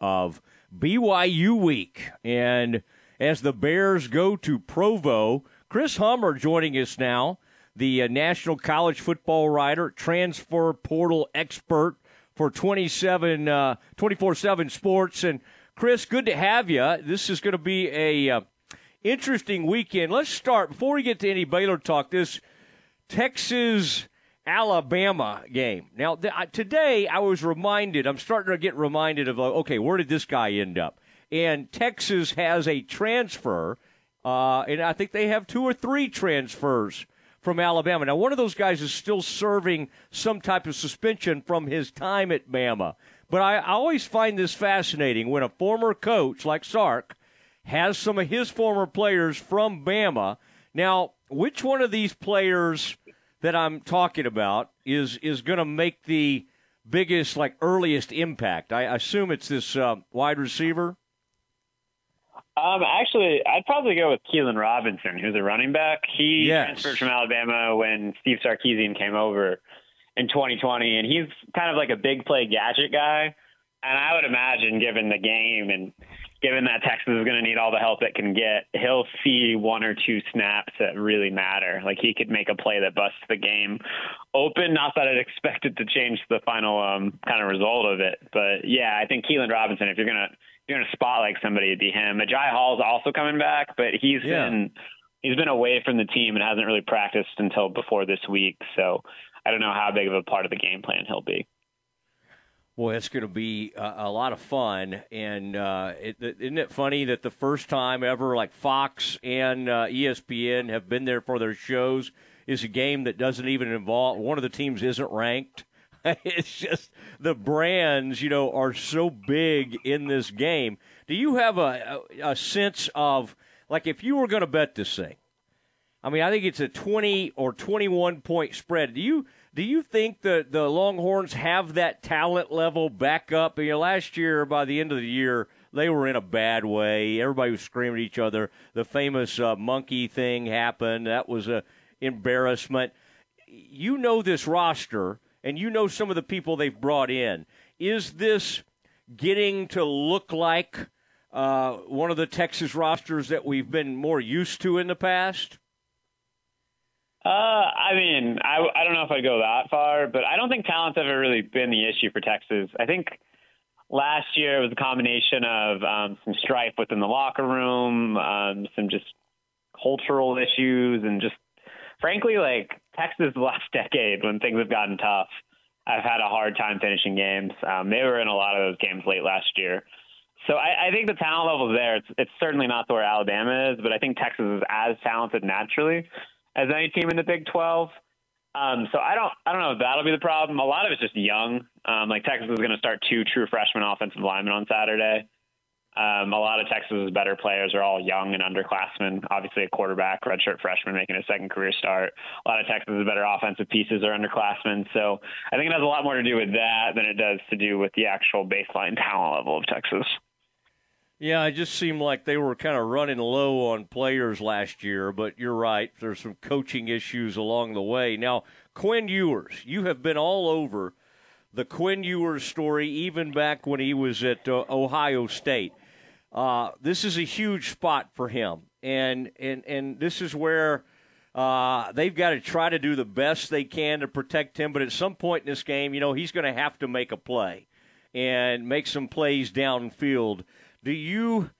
of BYU week. And as the Bears go to Provo, Chris Hummer joining us now, the uh, National College Football writer, transfer portal expert for 27, uh, 24-7 Sports. And, Chris, good to have you. This is going to be a uh, interesting weekend. Let's start, before we get to any Baylor talk, this Texas – Alabama game. Now, th- today I was reminded, I'm starting to get reminded of, okay, where did this guy end up? And Texas has a transfer, uh, and I think they have two or three transfers from Alabama. Now, one of those guys is still serving some type of suspension from his time at Bama. But I, I always find this fascinating when a former coach like Sark has some of his former players from Bama. Now, which one of these players that I'm talking about is is going to make the biggest, like earliest impact? I assume it's this uh, wide receiver. Um, actually, I'd probably go with Keilan Robinson, who's a running back. He yes. transferred from Alabama when Steve Sarkisian came over in 2020, and he's kind of like a big play gadget guy. And I would imagine, given the game and given that Texas is going to need all the help it can get, he'll see one or two snaps that really matter. Like he could make a play that busts the game open. Not that I'd expect it to change the final um, kind of result of it, but yeah, I think Keilan Robinson. If you're gonna if you're gonna spot like somebody, it'd be him. Agiye Hall's also coming back, but he's yeah. been he's been away from the team and hasn't really practiced until before this week. So I don't know how big of a part of the game plan he'll be. Boy, it's going to be a, a, lot of fun. And uh, isn't it funny that the first time ever, like Fox and uh, ESPN have been there for their shows, is a game that doesn't even involve one of the teams isn't ranked. it's just the brands, you know, are so big in this game. Do you have a, a, a sense of like if you were going to bet this thing? I mean, I think it's a twenty or twenty-one point spread. Do you? Do you think that the Longhorns have that talent level back up? You know, last year, by the end of the year, they were in a bad way. Everybody was screaming at each other. The famous uh, monkey thing happened. That was a embarrassment. You know this roster, and you know some of the people they've brought in. Is this getting to look like uh, one of the Texas rosters that we've been more used to in the past? Uh, I mean, I, I don't know if I'd go that far, but I don't think talent's ever really been the issue for Texas. I think last year it was a combination of um, some strife within the locker room, um, some just cultural issues, and just frankly, like Texas the last decade when things have gotten tough. I've had a hard time finishing games. Um, they were in a lot of those games late last year. So I, I think the talent level is there. It's, it's certainly not where Alabama is, but I think Texas is as talented naturally as any team in the Big 12. Um, so I don't, I don't know if that'll be the problem. A lot of it's just young. Um, like Texas is going to start two true freshman offensive linemen on Saturday. Um, a lot of Texas's better players are all young and underclassmen. Obviously, a quarterback, redshirt freshman making a second career start. A lot of Texas's better offensive pieces are underclassmen. So I think it has a lot more to do with that than it does to do with the actual baseline talent level of Texas. Yeah, it just seemed like they were kind of running low on players last year, but you're right. There's some coaching issues along the way. Now, Quinn Ewers, you have been all over the Quinn Ewers story, even back when he was at uh, Ohio State. Uh, this is a huge spot for him, and and and this is where uh, they've got to try to do the best they can to protect him. But at some point in this game, you know, he's going to have to make a play and make some plays downfield do you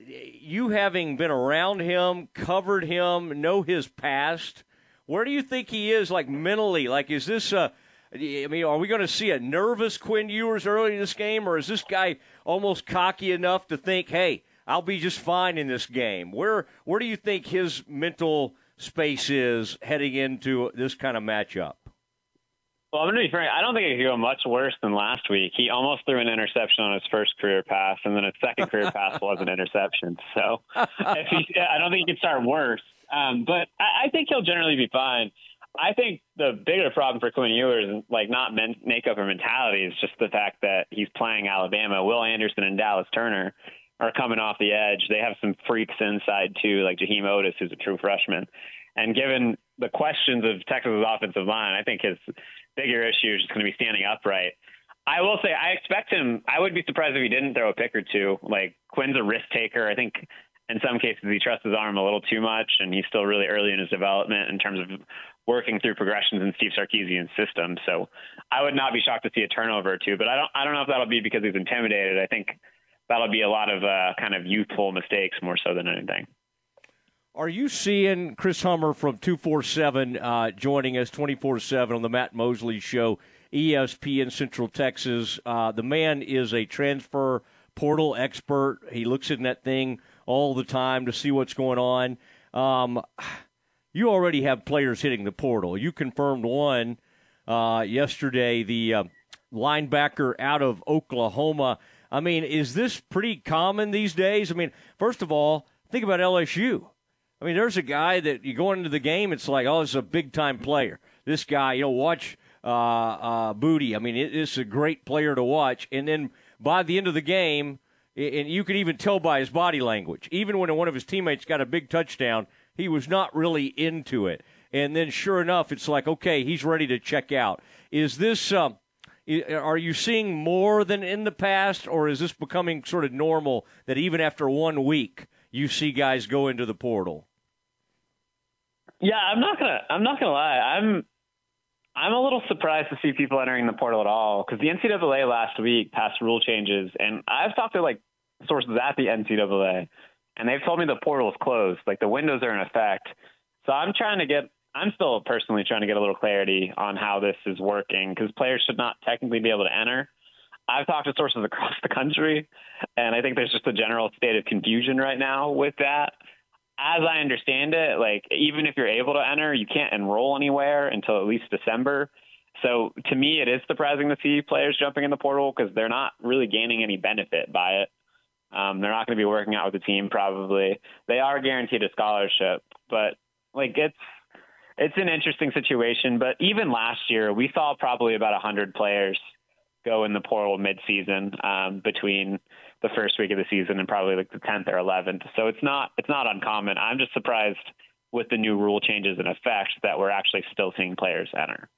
you having been around him, covered him, know his past, where do you think he is like mentally? Like is this a I mean, are we going to see a nervous Quinn Ewers early in this game, or is this guy almost cocky enough to think, "Hey, I'll be just fine in this game"? Where where do you think his mental space is heading into this kind of matchup? Well, I'm going to be frank. I don't think it could go much worse than last week. He almost threw an interception on his first career pass, and then his second career pass was an interception. So if he, I don't think he could start worse. Um, but I, I think he'll generally be fine. I think the bigger problem for Quinn Ewers is like not men- makeup or mentality. Is just the fact that he's playing Alabama. Will Anderson and Dallas Turner are coming off the edge. They have some freaks inside too, like Jaheim Oatis, who's a true freshman. And given the questions of Texas's offensive line, I think his bigger issue is just going to be standing upright. I will say I expect him. I would be surprised if he didn't throw a pick or two. Like Quinn's a risk taker. I think in some cases he trusts his arm a little too much, and he's still really early in his development in terms of working through progressions in Steve Sarkisian's system. So I would not be shocked to see a turnover or two. But I don't. I don't know if that'll be because he's intimidated. I think that'll be a lot of uh, kind of youthful mistakes more so than anything. Are you seeing Chris Hummer from 247 uh, joining us 24 7 on the Matt Mosley Show, ESPN Central Texas? Uh, the man is a transfer portal expert. He looks in that thing all the time to see what's going on. Um, you already have players hitting the portal. You confirmed one uh, yesterday, the uh, linebacker out of Oklahoma. I mean, is this pretty common these days? I mean, first of all, think about LSU. I mean, there's a guy that you go into the game, it's like, oh, this is a big time player. This guy, you know, watch uh, uh, Booty. I mean, it, it's a great player to watch. And then by the end of the game, and you could even tell by his body language, even when one of his teammates got a big touchdown, he was not really into it. And then, sure enough, it's like, okay, he's ready to check out. Is this? Um, are you seeing more than in the past, or is this becoming sort of normal that even after one week you see guys go into the portal? Yeah, I'm not gonna. I'm not gonna lie. I'm. I'm a little surprised to see people entering the portal at all because the NCAA last week passed rule changes, and I've talked to like sources at the NCAA, and they've told me the portal is closed, like the windows are in effect. So I'm trying to get. I'm still personally trying to get a little clarity on how this is working because players should not technically be able to enter. I've talked to sources across the country, and I think there's just a general state of confusion right now with that as I understand it, like even if you're able to enter, you can't enroll anywhere until at least December. So to me, it is surprising to see players jumping in the portal because they're not really gaining any benefit by it. Um, they're not going to be working out with the team probably. They are guaranteed a scholarship, but like it's it's an interesting situation. But even last year, we saw probably about hundred players go in the portal mid-season um, between the first week of the season and probably like the 10th or 11th. So it's not it's not uncommon. I'm just surprised with the new rule changes in effect that we're actually still seeing players enter.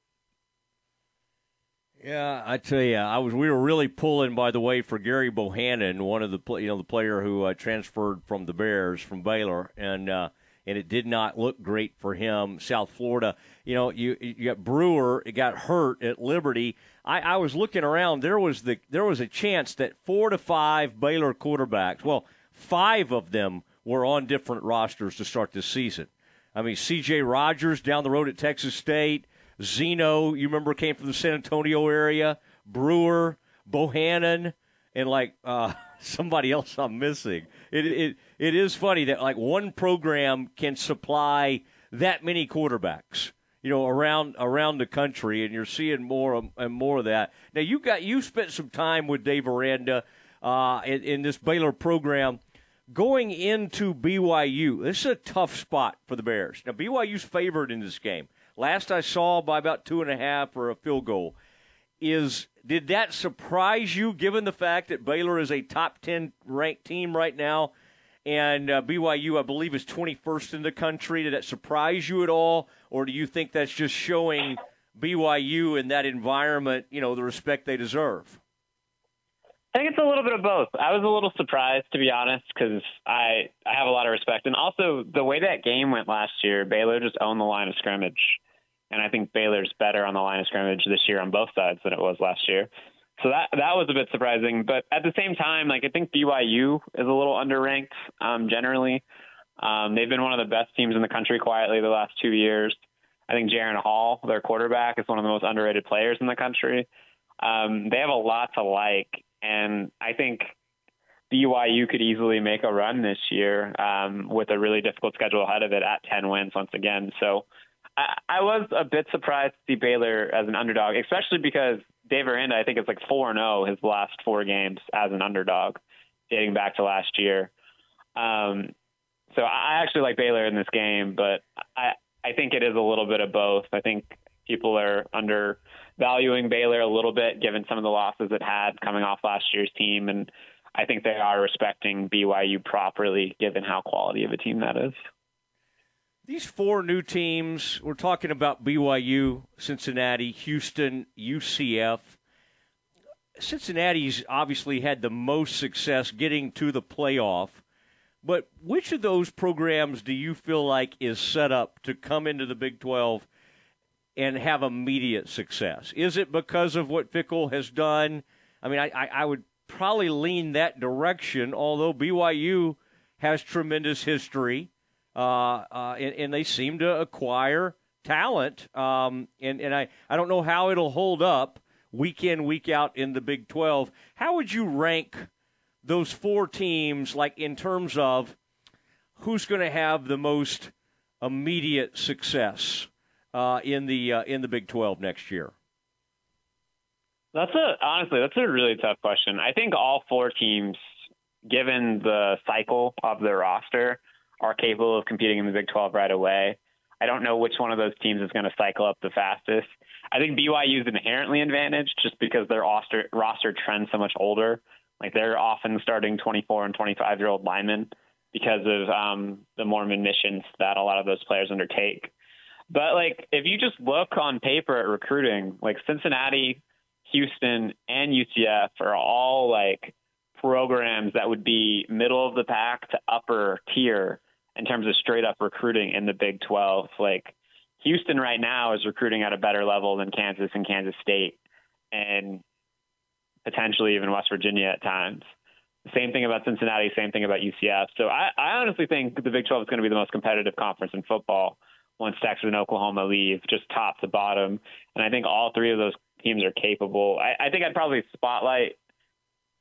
Yeah, I tell you, I was. We were really pulling, by the way, for Gary Bohanon, one of the you know the player who uh, transferred from the Bears from Baylor, and uh, and it did not look great for him. South Florida, you know, you you got Brewer, it got hurt at Liberty. I, I was looking around. There was the there was a chance that four to five Baylor quarterbacks, well, five of them were on different rosters to start this season. I mean, C.J. Rogers down the road at Texas State, Zeno, you remember, came from the San Antonio area, Brewer, Bohanon, and like uh, somebody else I'm missing. It, it it is funny that like one program can supply that many quarterbacks you know, around around the country, and you're seeing more and more of that. Now, you got you spent some time with Dave Aranda uh, in, in this Baylor program. Going into BYU, this is a tough spot for the Bears. Now, BYU's favored in this game. Last I saw by about two and a half or a field goal. Is did that surprise you, given the fact that Baylor is a top ten ranked team right now? and uh, BYU, I believe, is 21st in the country. Did that surprise you at all, or do you think that's just showing BYU in that environment, you know, the respect they deserve? I think it's a little bit of both. I was a little surprised, to be honest, because I I have a lot of respect, and also the way that game went last year, Baylor just owned the line of scrimmage, and I think Baylor's better on the line of scrimmage this year on both sides than it was last year. So that that was a bit surprising, but at the same time, like I think BYU is a little underranked um, generally. Um, they've been one of the best teams in the country quietly the last two years. I think Jaren Hall, their quarterback, is one of the most underrated players in the country. Um, they have a lot to like, and I think BYU could easily make a run this year um, with a really difficult schedule ahead of it at 10 wins once again. So I, I was a bit surprised to see Baylor as an underdog, especially because Dave Aranda, I think it's like four and zero oh his last four games as an underdog, dating back to last year. Um, so I actually like Baylor in this game, but I I think it is a little bit of both. I think people are undervaluing Baylor a little bit given some of the losses it had coming off last year's team, and I think they are respecting BYU properly given how quality of a team that is. These four new teams, we're talking about BYU, Cincinnati, Houston, UCF. Cincinnati's obviously had the most success getting to the playoff. But which of those programs do you feel like is set up to come into the Big 12 and have immediate success? Is it because of what Fickell has done? I mean, I, I would probably lean that direction, although BYU has tremendous history and, and, they seem to acquire talent. Um, and and I, I don't know how it'll hold up week in, week out in the Big 12. How would you rank those four teams, like in terms of who's going to have the most immediate success uh, in the uh, in the Big 12 next year? That's a honestly, that's a really tough question. I think all four teams, given the cycle of their roster, are capable of competing in the Big 12 right away. I don't know which one of those teams is going to cycle up the fastest. I think BYU is inherently advantaged just because their roster roster trends so much older. Like they're often starting 24 and 25 year old linemen because of um, the Mormon missions that a lot of those players undertake. But like if you just look on paper at recruiting, like Cincinnati, Houston, and UCF are all like programs that would be middle of the pack to upper tier in terms of straight up recruiting in the Big 12. Like Houston right now is recruiting at a better level than Kansas and Kansas State and potentially even West Virginia at times. Same thing about Cincinnati, same thing about UCF. So I, I honestly think the Big 12 is going to be the most competitive conference in football once Texas and Oklahoma leave, just top to bottom. And I think all three of those teams are capable. I, I think I'd probably spotlight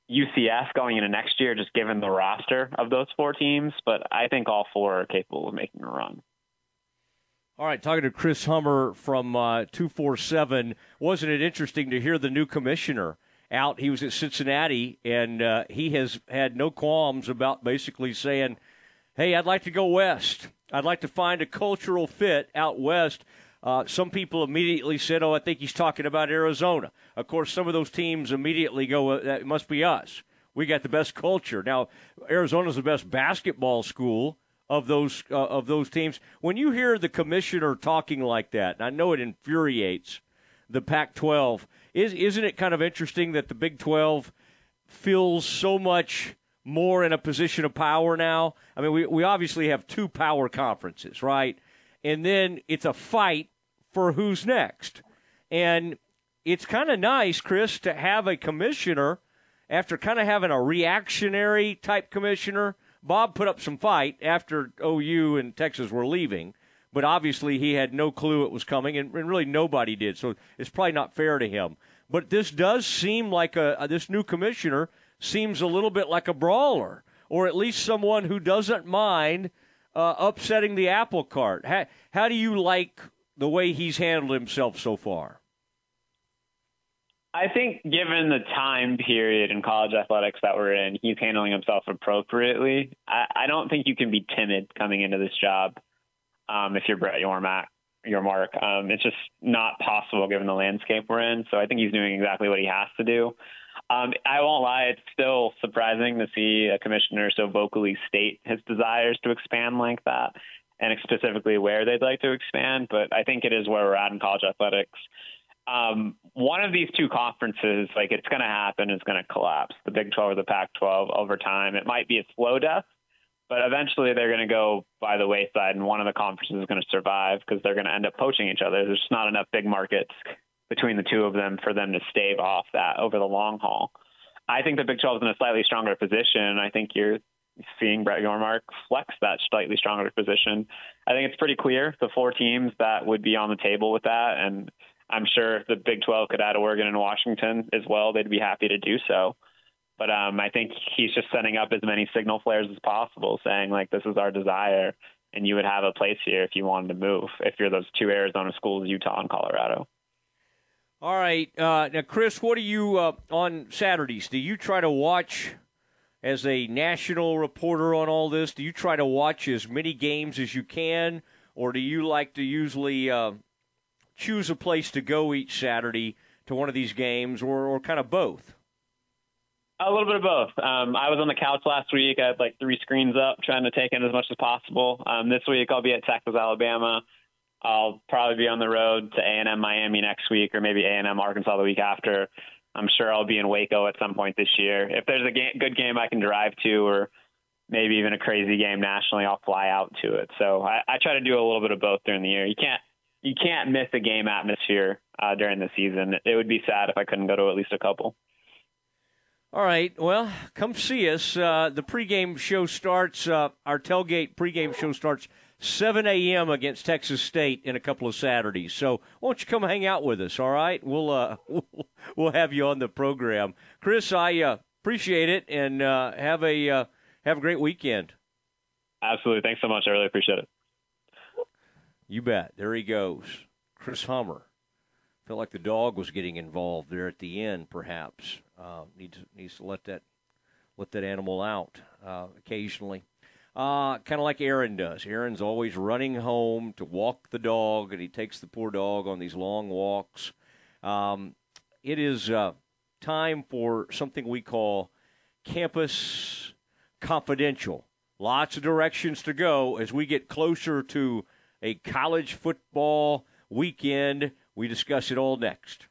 UCF going into next year, just given the roster of those four teams. But I think all four are capable of making a run. All right, talking to Chris Hummer from uh, 247. Wasn't it interesting to hear the new commissioner out? He was at Cincinnati, and uh, he has had no qualms about basically saying, hey, I'd like to go west. I'd like to find a cultural fit out west. Uh, some people immediately said, "Oh, I think he's talking about Arizona." Of course, some of those teams immediately go, "That must be us. We got the best culture." Now, Arizona's the best basketball school of those uh, of those teams. When you hear the commissioner talking like that, and I know it infuriates the Pac-12, is isn't it kind of interesting that the Big 12 feels so much more in a position of power now? I mean, we we obviously have two power conferences, right? And then it's a fight for who's next. And it's kind of nice, Chris, to have a commissioner after kind of having a reactionary type commissioner. Bob put up some fight after OU and Texas were leaving, but obviously he had no clue it was coming, and, really nobody did. So it's probably not fair to him. But this does seem like a, a this new commissioner seems a little bit like a brawler, or at least someone who doesn't mind uh, upsetting the apple cart. How, how do you like the way he's handled himself so far? I think, given the time period in college athletics that we're in, he's handling himself appropriately. I, I don't think you can be timid coming into this job um, if you're Brett Yormark. Yormark. Um, it's just not possible given the landscape we're in. So I think he's doing exactly what he has to do. Um, I won't lie; it's still surprising to see a commissioner so vocally state his desires to expand like that and specifically where they'd like to expand. But I think it is where we're at in college athletics. Um, one of these two conferences, like it's going to happen, is going to collapse. The Big 12 or the Pac 12 over time. It might be a slow death, but eventually they're going to go by the wayside, and one of the conferences is going to survive because they're going to end up poaching each other. There's just not enough big markets between the two of them for them to stave off that over the long haul. I think the Big 12 is in a slightly stronger position. I think you're seeing Brett Yormark flex that slightly stronger position. I think it's pretty clear the four teams that would be on the table with that, and I'm sure the Big 12 could add Oregon and Washington as well, they'd be happy to do so. But um, I think he's just setting up as many signal flares as possible, saying like this is our desire, and you would have a place here if you wanted to move. If you're those two Arizona schools, Utah and Colorado. All right, uh, now Chris, what do you uh, on Saturdays? Do you try to watch as a national reporter on all this, do you try to watch as many games as you can, or do you like to usually uh, choose a place to go each Saturday to one of these games, or, or kind of both? A little bit of both. Um, I was on the couch last week. I had like three screens up, trying to take in as much as possible. Um, this week, I'll be at Texas, Alabama. I'll probably be on the road to A&M Miami next week, or maybe A&M Arkansas the week after. I'm sure I'll be in Waco at some point this year. If there's a good game I can drive to, or maybe even a crazy game nationally, I'll fly out to it. So I, I try to do a little bit of both during the year. You can't you can't miss a game atmosphere uh, during the season. It would be sad if I couldn't go to at least a couple. All right. Well, come see us. Uh, the pregame show starts. Uh, our tailgate pregame show starts 7 a.m. against Texas State in a couple of Saturdays. So won't you come hang out with us? All right. We'll uh, we'll have you on the program, Chris. I uh, appreciate it, and uh, have a uh, have a great weekend. Absolutely. Thanks so much. I really appreciate it. You bet. There he goes, Chris Hummer. Felt like the dog was getting involved there at the end, perhaps. Uh, needs needs to let that let that animal out uh, occasionally. Uh, kind of like Aaron does. Aaron's always running home to walk the dog, and he takes the poor dog on these long walks. Um, it is uh, time for something we call Campus Confidential. Lots of directions to go as we get closer to a college football weekend. We discuss it all next.